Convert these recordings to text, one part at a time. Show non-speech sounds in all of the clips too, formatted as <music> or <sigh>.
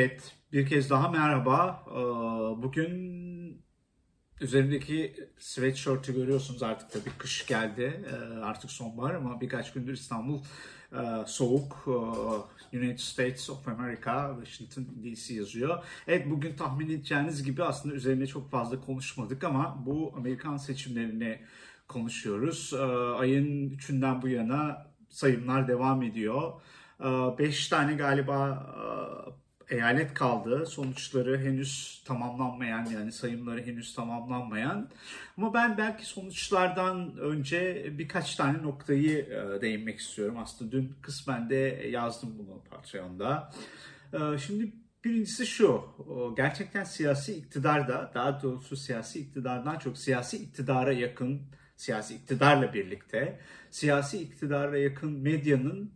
Evet, bir kez daha merhaba. Ee, Bugün üzerimdeki sweatshirt'ü görüyorsunuz artık tabii kış geldi. Ee, Artık sonbahar ama birkaç gündür İstanbul e, soğuk. Ee, United States of America, Washington DC yazıyor. Evet bugün tahmin edeceğiniz gibi aslında üzerine çok fazla konuşmadık ama bu Amerikan seçimlerini konuşuyoruz. Ee, Ayın 3'ünden bu yana sayımlar devam ediyor. 5 tane galiba e, eyalet kaldı. Sonuçları henüz tamamlanmayan yani sayımları henüz tamamlanmayan. Ama ben belki sonuçlardan önce birkaç tane noktayı e, değinmek istiyorum. Aslında dün kısmen de yazdım bunu Patreon'da. E, Şimdi birincisi şu, gerçekten siyasi iktidar da daha doğrusu siyasi iktidardan çok siyasi iktidara yakın siyasi iktidarla birlikte siyasi iktidara yakın medyanın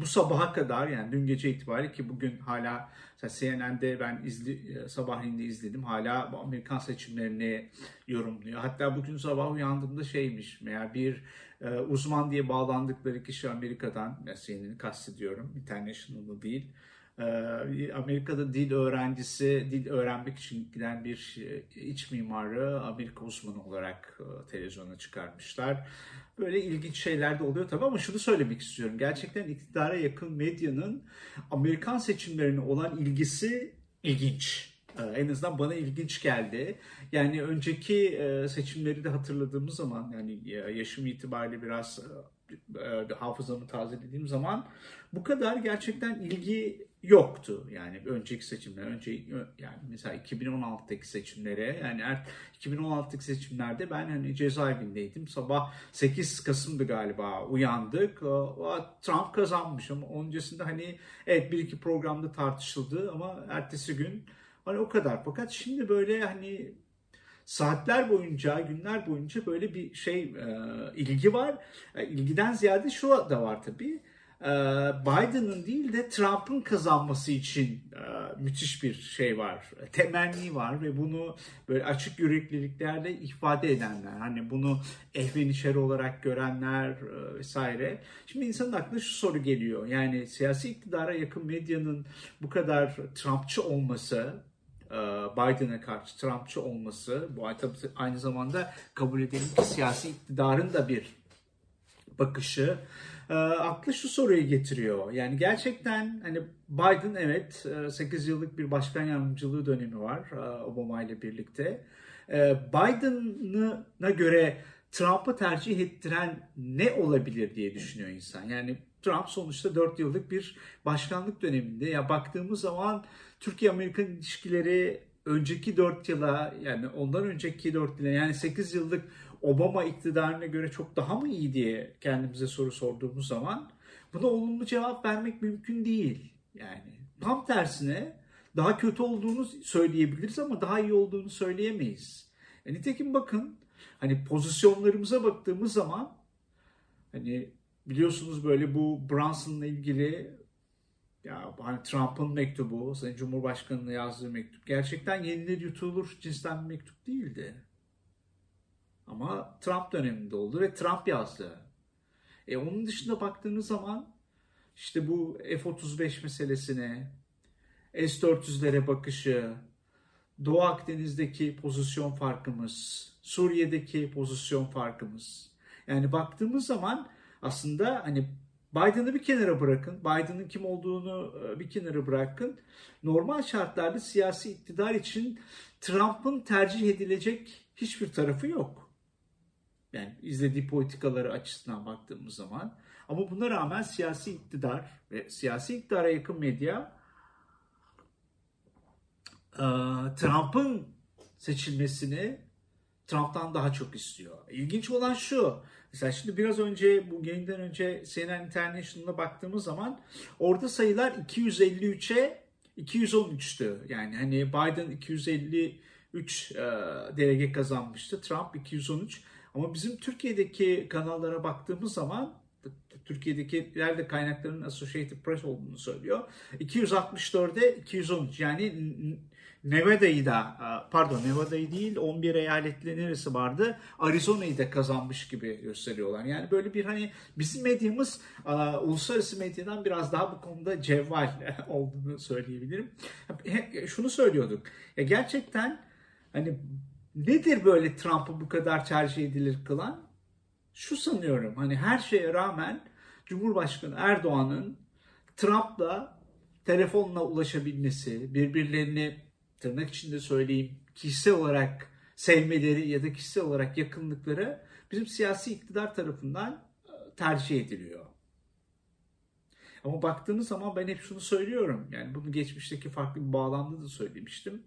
bu sabaha kadar yani dün gece itibariyle ki bugün hala CNN'de ben izli, e, sabahleyin izledim hala Amerikan seçimlerini yorumluyor. Hatta bugün sabah uyandığımda şeymiş meğer bir e, uzman diye bağlandıkları kişi Amerika'dan CNN'i kastediyorum international'ı değil Amerika'da dil öğrencisi, dil öğrenmek için giden bir iç mimarı Amerika uzmanı olarak televizyona çıkarmışlar. Böyle ilginç şeyler de oluyor tabii ama şunu söylemek istiyorum. Gerçekten iktidara yakın medyanın Amerikan seçimlerine olan ilgisi ilginç. En azından bana ilginç geldi. Yani önceki seçimleri de hatırladığımız zaman yani yaşım itibariyle biraz hafızamı tazelediğim zaman bu kadar gerçekten ilgi yoktu. Yani önceki seçimler, önce yani mesela 2016'daki seçimlere yani 2016'daki seçimlerde ben hani cezaevindeydim. Sabah 8 Kasım'dı galiba uyandık. Trump kazanmış ama öncesinde hani evet bir iki programda tartışıldı ama ertesi gün hani o kadar. Fakat şimdi böyle hani saatler boyunca, günler boyunca böyle bir şey e, ilgi var. E, ilgiden ziyade şu da var tabii Biden'ın değil de Trump'ın kazanması için e, müthiş bir şey var. Temenni var ve bunu böyle açık yürekliliklerle ifade edenler. Hani bunu ehvenişer olarak görenler e, vesaire. Şimdi insanın aklına şu soru geliyor. Yani siyasi iktidara yakın medyanın bu kadar Trumpçı olması, e, Biden'a karşı Trumpçı olması, bu aynı zamanda kabul edelim ki siyasi iktidarın da bir bakışı e, aklı şu soruyu getiriyor. Yani gerçekten hani Biden evet 8 e, yıllık bir başkan yardımcılığı dönemi var e, Obama ile birlikte. E, Biden'a göre Trump'ı tercih ettiren ne olabilir diye düşünüyor insan. Yani Trump sonuçta 4 yıllık bir başkanlık döneminde. Ya baktığımız zaman Türkiye-Amerikan ilişkileri önceki 4 yıla yani ondan önceki 4 yıla yani 8 yıllık Obama iktidarına göre çok daha mı iyi diye kendimize soru sorduğumuz zaman buna olumlu cevap vermek mümkün değil. Yani tam tersine daha kötü olduğunu söyleyebiliriz ama daha iyi olduğunu söyleyemeyiz. E, nitekim bakın hani pozisyonlarımıza baktığımız zaman hani biliyorsunuz böyle bu Brunson'la ilgili ya hani Trump'ın mektubu, Sayın Cumhurbaşkanı'na yazdığı mektup gerçekten yenilir yutulur cinsten bir mektup değildi. Ama Trump döneminde oldu ve Trump yazdı. E onun dışında baktığınız zaman işte bu F-35 meselesine, S-400'lere bakışı, Doğu Akdeniz'deki pozisyon farkımız, Suriye'deki pozisyon farkımız. Yani baktığımız zaman aslında hani Biden'ı bir kenara bırakın, Biden'ın kim olduğunu e, bir kenara bırakın. Normal şartlarda siyasi iktidar için Trump'ın tercih edilecek hiçbir tarafı yok. Yani izlediği politikaları açısından baktığımız zaman. Ama buna rağmen siyasi iktidar ve siyasi iktidara yakın medya e, Trump'ın seçilmesini Trump'tan daha çok istiyor. İlginç olan şu. Mesela şimdi biraz önce bu yayından önce CNN International'a baktığımız zaman orada sayılar 253'e 213'tü. Yani hani Biden 253 e, delege kazanmıştı. Trump 213. Ama bizim Türkiye'deki kanallara baktığımız zaman Türkiye'dekiler de kaynaklarının Associated Press olduğunu söylüyor. 264'e 213 yani Nevada'yı da pardon Nevada'yı değil 11 eyaletli neresi vardı? Arizona'yı da kazanmış gibi gösteriyorlar. Yani böyle bir hani bizim medyamız uluslararası medyadan biraz daha bu konuda cevval <laughs> olduğunu söyleyebilirim. Şunu söylüyorduk. Ya gerçekten hani nedir böyle Trump'ı bu kadar tercih edilir kılan? Şu sanıyorum hani her şeye rağmen Cumhurbaşkanı Erdoğan'ın Trump'la telefonla ulaşabilmesi, birbirlerini tırnak içinde söyleyeyim kişisel olarak sevmeleri ya da kişisel olarak yakınlıkları bizim siyasi iktidar tarafından e, tercih ediliyor. Ama baktığınız zaman ben hep şunu söylüyorum. Yani bunu geçmişteki farklı bir bağlamda da söylemiştim.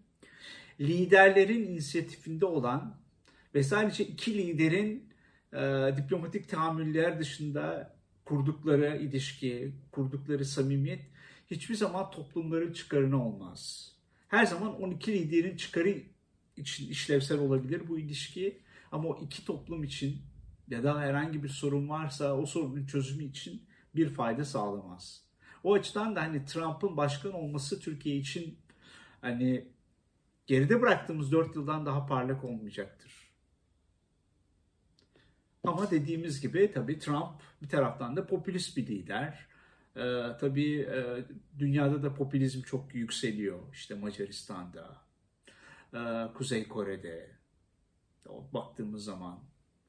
Liderlerin inisiyatifinde olan ve sadece iki liderin e, diplomatik tahammüller dışında kurdukları ilişki, kurdukları samimiyet hiçbir zaman toplumların çıkarına olmaz. Her zaman 12 liderin çıkarı için işlevsel olabilir bu ilişki ama o iki toplum için ya da herhangi bir sorun varsa o sorunun çözümü için bir fayda sağlamaz. O açıdan da hani Trump'ın başkan olması Türkiye için hani geride bıraktığımız 4 yıldan daha parlak olmayacaktır. Ama dediğimiz gibi tabii Trump bir taraftan da popülist bir lider. Ee, tabii e, dünyada da popülizm çok yükseliyor. İşte Macaristan'da, e, Kuzey Kore'de baktığımız zaman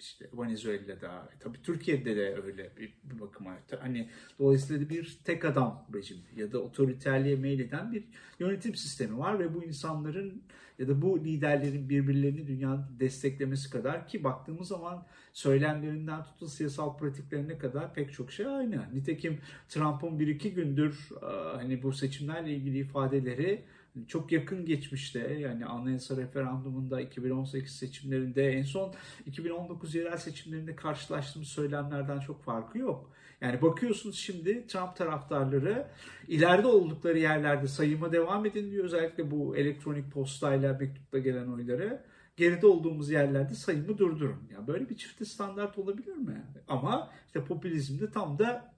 işte Venezuela'da, e, tabii Türkiye'de de öyle bir, bir bakıma. Hani dolayısıyla bir tek adam rejimi ya da otoriterliğe meyleden bir yönetim sistemi var ve bu insanların ya da bu liderlerin birbirlerini dünyada desteklemesi kadar ki baktığımız zaman söylemlerinden tutun siyasal pratiklerine kadar pek çok şey aynı. Nitekim Trump'ın bir iki gündür hani bu seçimlerle ilgili ifadeleri çok yakın geçmişte yani anayasa referandumunda 2018 seçimlerinde en son 2019 yerel seçimlerinde karşılaştığımız söylemlerden çok farkı yok. Yani bakıyorsunuz şimdi Trump taraftarları ileride oldukları yerlerde sayıma devam edin diyor. Özellikle bu elektronik postayla mektupla gelen oyları. Geride olduğumuz yerlerde sayımı durdurun. Yani böyle bir çifte standart olabilir mi? Ama işte popülizmde tam da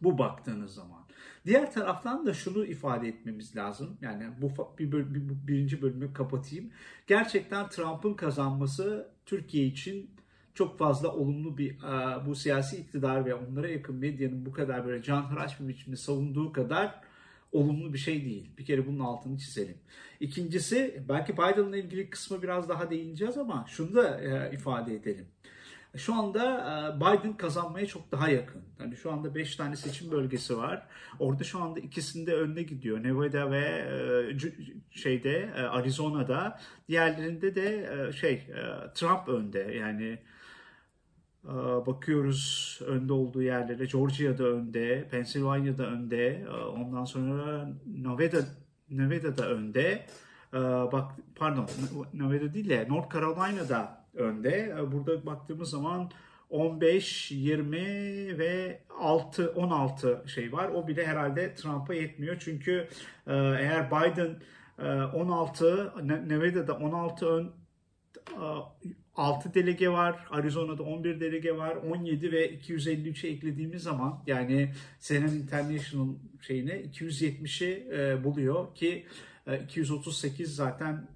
bu baktığınız zaman. Diğer taraftan da şunu ifade etmemiz lazım. Yani bu bir, bir, bir birinci bölümü kapatayım. Gerçekten Trump'ın kazanması Türkiye için çok fazla olumlu bir bu siyasi iktidar ve onlara yakın medyanın bu kadar böyle canhıraş bir biçimde savunduğu kadar olumlu bir şey değil. Bir kere bunun altını çizelim. İkincisi belki Biden'la ilgili kısmı biraz daha değineceğiz ama şunu da ifade edelim. Şu anda e, Biden kazanmaya çok daha yakın. Yani şu anda 5 tane seçim bölgesi var. Orada şu anda ikisinde önüne gidiyor. Nevada ve e, şeyde e, Arizona'da. Diğerlerinde de şey Trump önde. Yani bakıyoruz önde olduğu yerlere. Georgia'da önde, Pennsylvania'da önde. Ondan sonra Nevada Nevada'da önde. Bak pardon Nevada değil de North Carolina'da önde. E, burada baktığımız zaman 15, 20 ve 6, 16 şey var. O bile herhalde Trump'a yetmiyor. Çünkü e, eğer Biden 16, e, Nevada'da 16 ön 6 delege var. Arizona'da 11 delege var. 17 ve 253'e eklediğimiz zaman yani Senan International şeyine 270'i buluyor ki 238 e, zaten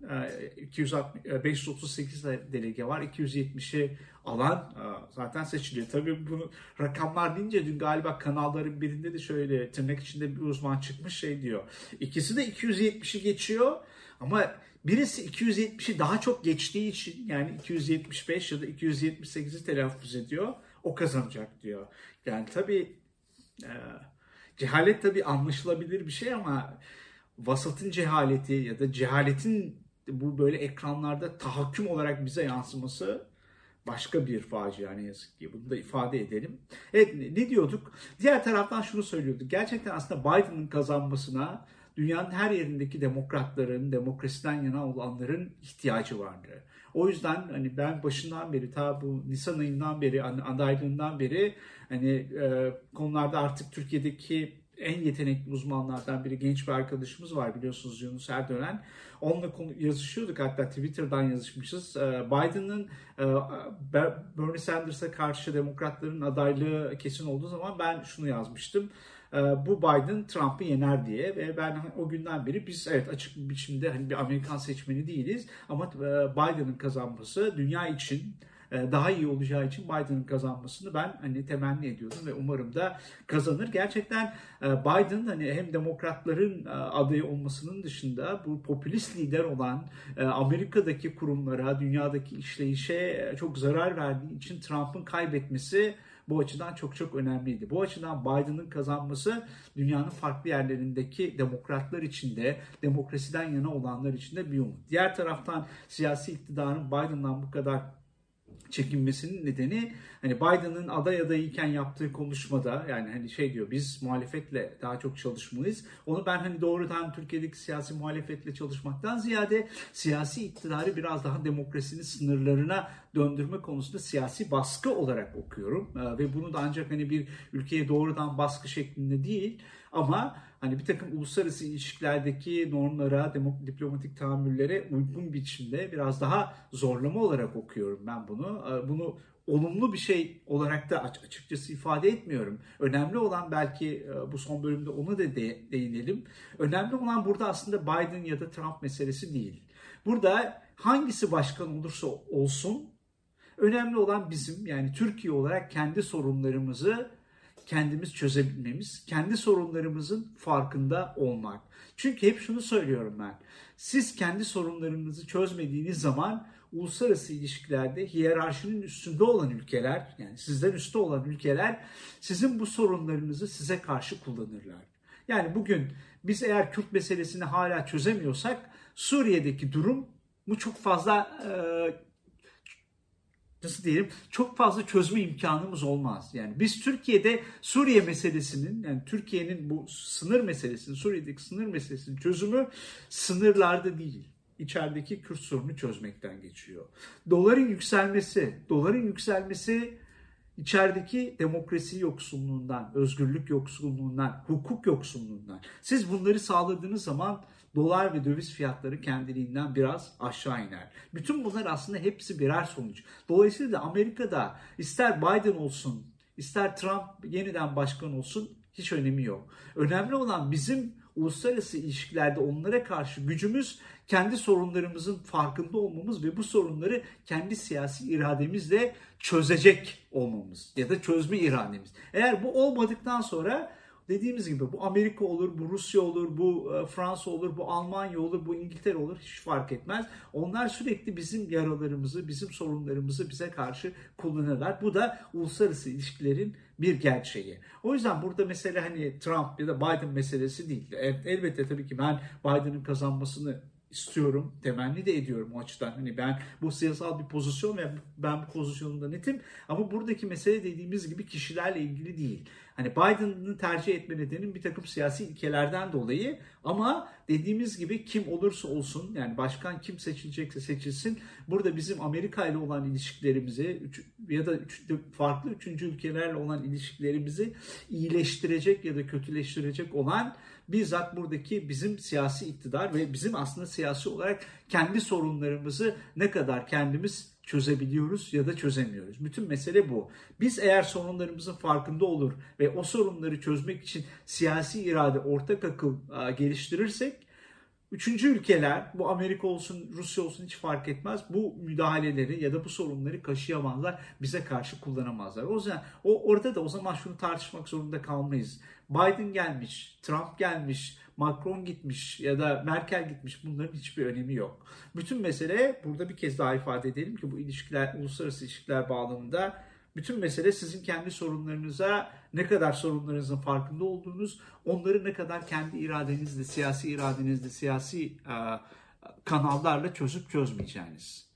260, e, 538 e, delege var. 270'i alan zaten seçiliyor. Tabii bunu rakamlar deyince dün galiba kanalların birinde de şöyle tırnak içinde bir uzman çıkmış şey diyor. İkisi de 270'i geçiyor ama birisi 270'i daha çok geçtiği için yani 275 ya da 278'i telaffuz ediyor. O kazanacak diyor. Yani tabii cehalet tabii anlaşılabilir bir şey ama vasatın cehaleti ya da cehaletin bu böyle ekranlarda tahakküm olarak bize yansıması başka bir facia ne yazık ki. Bunu da ifade edelim. Evet ne diyorduk? Diğer taraftan şunu söylüyorduk. Gerçekten aslında Biden'ın kazanmasına dünyanın her yerindeki demokratların, demokrasiden yana olanların ihtiyacı vardı. O yüzden hani ben başından beri ta bu Nisan ayından beri adaylığından beri hani e, konularda artık Türkiye'deki en yetenekli uzmanlardan biri genç bir arkadaşımız var biliyorsunuz Yunus Erdönen. Onunla konu, yazışıyorduk hatta Twitter'dan yazışmışız. Ee, Biden'ın e, Bernie Sanders'a karşı demokratların adaylığı kesin olduğu zaman ben şunu yazmıştım. bu Biden Trump'ı yener diye ve ben o günden beri biz evet açık bir biçimde hani bir Amerikan seçmeni değiliz ama Biden'ın kazanması dünya için e, daha iyi olacağı için Biden'ın kazanmasını ben hani temenni ediyorum ve umarım da kazanır. Gerçekten e, Biden hani hem demokratların e, adayı olmasının dışında bu popülist lider olan Amerika'daki kurumlara, dünyadaki işleyişe çok zarar verdiği için Trump'ın kaybetmesi bu açıdan çok çok önemliydi. Bu açıdan Biden'ın kazanması dünyanın farklı yerlerindeki demokratlar için de demokrasiden yana olanlar için de bir umut. Diğer taraftan siyasi iktidarın Biden'dan bu kadar çekinmesinin nedeni hani Biden'ın aday adayıyken yaptığı konuşmada yani hani şey diyor biz muhalefetle daha çok çalışmalıyız. Onu ben hani doğrudan Türkiye'deki siyasi muhalefetle çalışmaktan ziyade siyasi iktidarı biraz daha demokrasinin sınırlarına döndürme konusunda siyasi baskı olarak okuyorum. Ee, ve bunu da ancak hani bir ülkeye doğrudan baskı şeklinde değil ama hani bir takım uluslararası ilişkilerdeki normlara, diplomatik tahammüllere uygun biçimde biraz daha zorlama olarak okuyorum ben bunu. Ee, bunu olumlu bir şey olarak da açıkçası ifade etmiyorum. Önemli olan belki e, bu son bölümde onu da değinelim. Önemli olan burada aslında Biden ya da Trump meselesi değil. Burada hangisi başkan olursa olsun önemli olan bizim yani Türkiye olarak kendi sorunlarımızı kendimiz çözebilmemiz, kendi sorunlarımızın farkında olmak. Çünkü hep şunu söylüyorum ben. Siz kendi sorunlarınızı çözmediğiniz zaman uluslararası ilişkilerde hiyerarşinin üstünde olan ülkeler, yani sizden üstte olan ülkeler sizin bu sorunlarınızı size karşı kullanırlar. Yani bugün biz eğer Kürt meselesini hala çözemiyorsak Suriye'deki durum bu çok fazla e, nasıl diyelim çok fazla çözme imkanımız olmaz. Yani biz Türkiye'de Suriye meselesinin yani Türkiye'nin bu sınır meselesinin Suriye'deki sınır meselesinin çözümü sınırlarda değil. içerideki Kürt sorunu çözmekten geçiyor. Doların yükselmesi, doların yükselmesi içerideki demokrasi yoksunluğundan, özgürlük yoksunluğundan, hukuk yoksunluğundan. Siz bunları sağladığınız zaman dolar ve döviz fiyatları kendiliğinden biraz aşağı iner. Bütün bunlar aslında hepsi birer sonuç. Dolayısıyla da Amerika'da ister Biden olsun, ister Trump yeniden başkan olsun hiç önemi yok. Önemli olan bizim uluslararası ilişkilerde onlara karşı gücümüz kendi sorunlarımızın farkında olmamız ve bu sorunları kendi siyasi irademizle çözecek olmamız ya da çözme irademiz. Eğer bu olmadıktan sonra dediğimiz gibi bu Amerika olur, bu Rusya olur, bu e, Fransa olur, bu Almanya olur, bu İngiltere olur hiç fark etmez. Onlar sürekli bizim yaralarımızı, bizim sorunlarımızı bize karşı kullanırlar. Bu da uluslararası ilişkilerin bir gerçeği. O yüzden burada mesela hani Trump ya da Biden meselesi değil. Elbette tabii ki ben Biden'ın kazanmasını istiyorum, temenni de ediyorum o açıdan. Hani ben bu siyasal bir pozisyon ve ben bu pozisyonunda netim. Ama buradaki mesele dediğimiz gibi kişilerle ilgili değil. Hani Biden'ı tercih etme nedenim bir takım siyasi ilkelerden dolayı ama dediğimiz gibi kim olursa olsun yani başkan kim seçilecekse seçilsin burada bizim Amerika ile olan ilişkilerimizi ya da farklı üçüncü ülkelerle olan ilişkilerimizi iyileştirecek ya da kötüleştirecek olan bizzat buradaki bizim siyasi iktidar ve bizim aslında siyasi olarak kendi sorunlarımızı ne kadar kendimiz çözebiliyoruz ya da çözemiyoruz. Bütün mesele bu. Biz eğer sorunlarımızın farkında olur ve o sorunları çözmek için siyasi irade, ortak akıl geliştirirsek Üçüncü ülkeler, bu Amerika olsun, Rusya olsun hiç fark etmez. Bu müdahaleleri ya da bu sorunları kaşıyamazlar, bize karşı kullanamazlar. O yüzden o orada da o zaman şunu tartışmak zorunda kalmayız. Biden gelmiş, Trump gelmiş, Macron gitmiş ya da Merkel gitmiş bunların hiçbir önemi yok. Bütün mesele burada bir kez daha ifade edelim ki bu ilişkiler, uluslararası ilişkiler bağlamında bütün mesele sizin kendi sorunlarınıza ne kadar sorunlarınızın farkında olduğunuz, onları ne kadar kendi iradenizle, siyasi iradenizle, siyasi e, kanallarla çözüp çözmeyeceğiniz.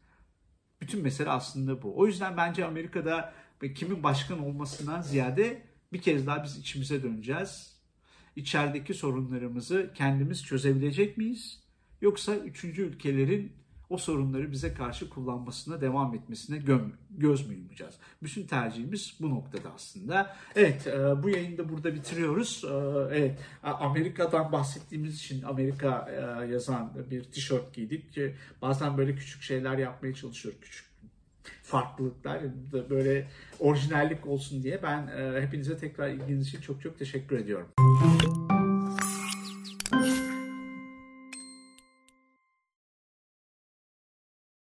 Bütün mesele aslında bu. O yüzden bence Amerika'da kimin başkan olmasından ziyade bir kez daha biz içimize döneceğiz. İçerideki sorunlarımızı kendimiz çözebilecek miyiz? Yoksa üçüncü ülkelerin o sorunları bize karşı kullanmasına devam etmesine göm, göz mü yumacağız? Bütün tercihimiz bu noktada aslında. Evet e, bu yayını da burada bitiriyoruz. E, evet Amerika'dan bahsettiğimiz için Amerika e, yazan bir tişört giydik. Bazen böyle küçük şeyler yapmaya çalışıyoruz. Küçük farklılıklar böyle orijinallik olsun diye ben hepinize tekrar ilginiz için çok çok teşekkür ediyorum.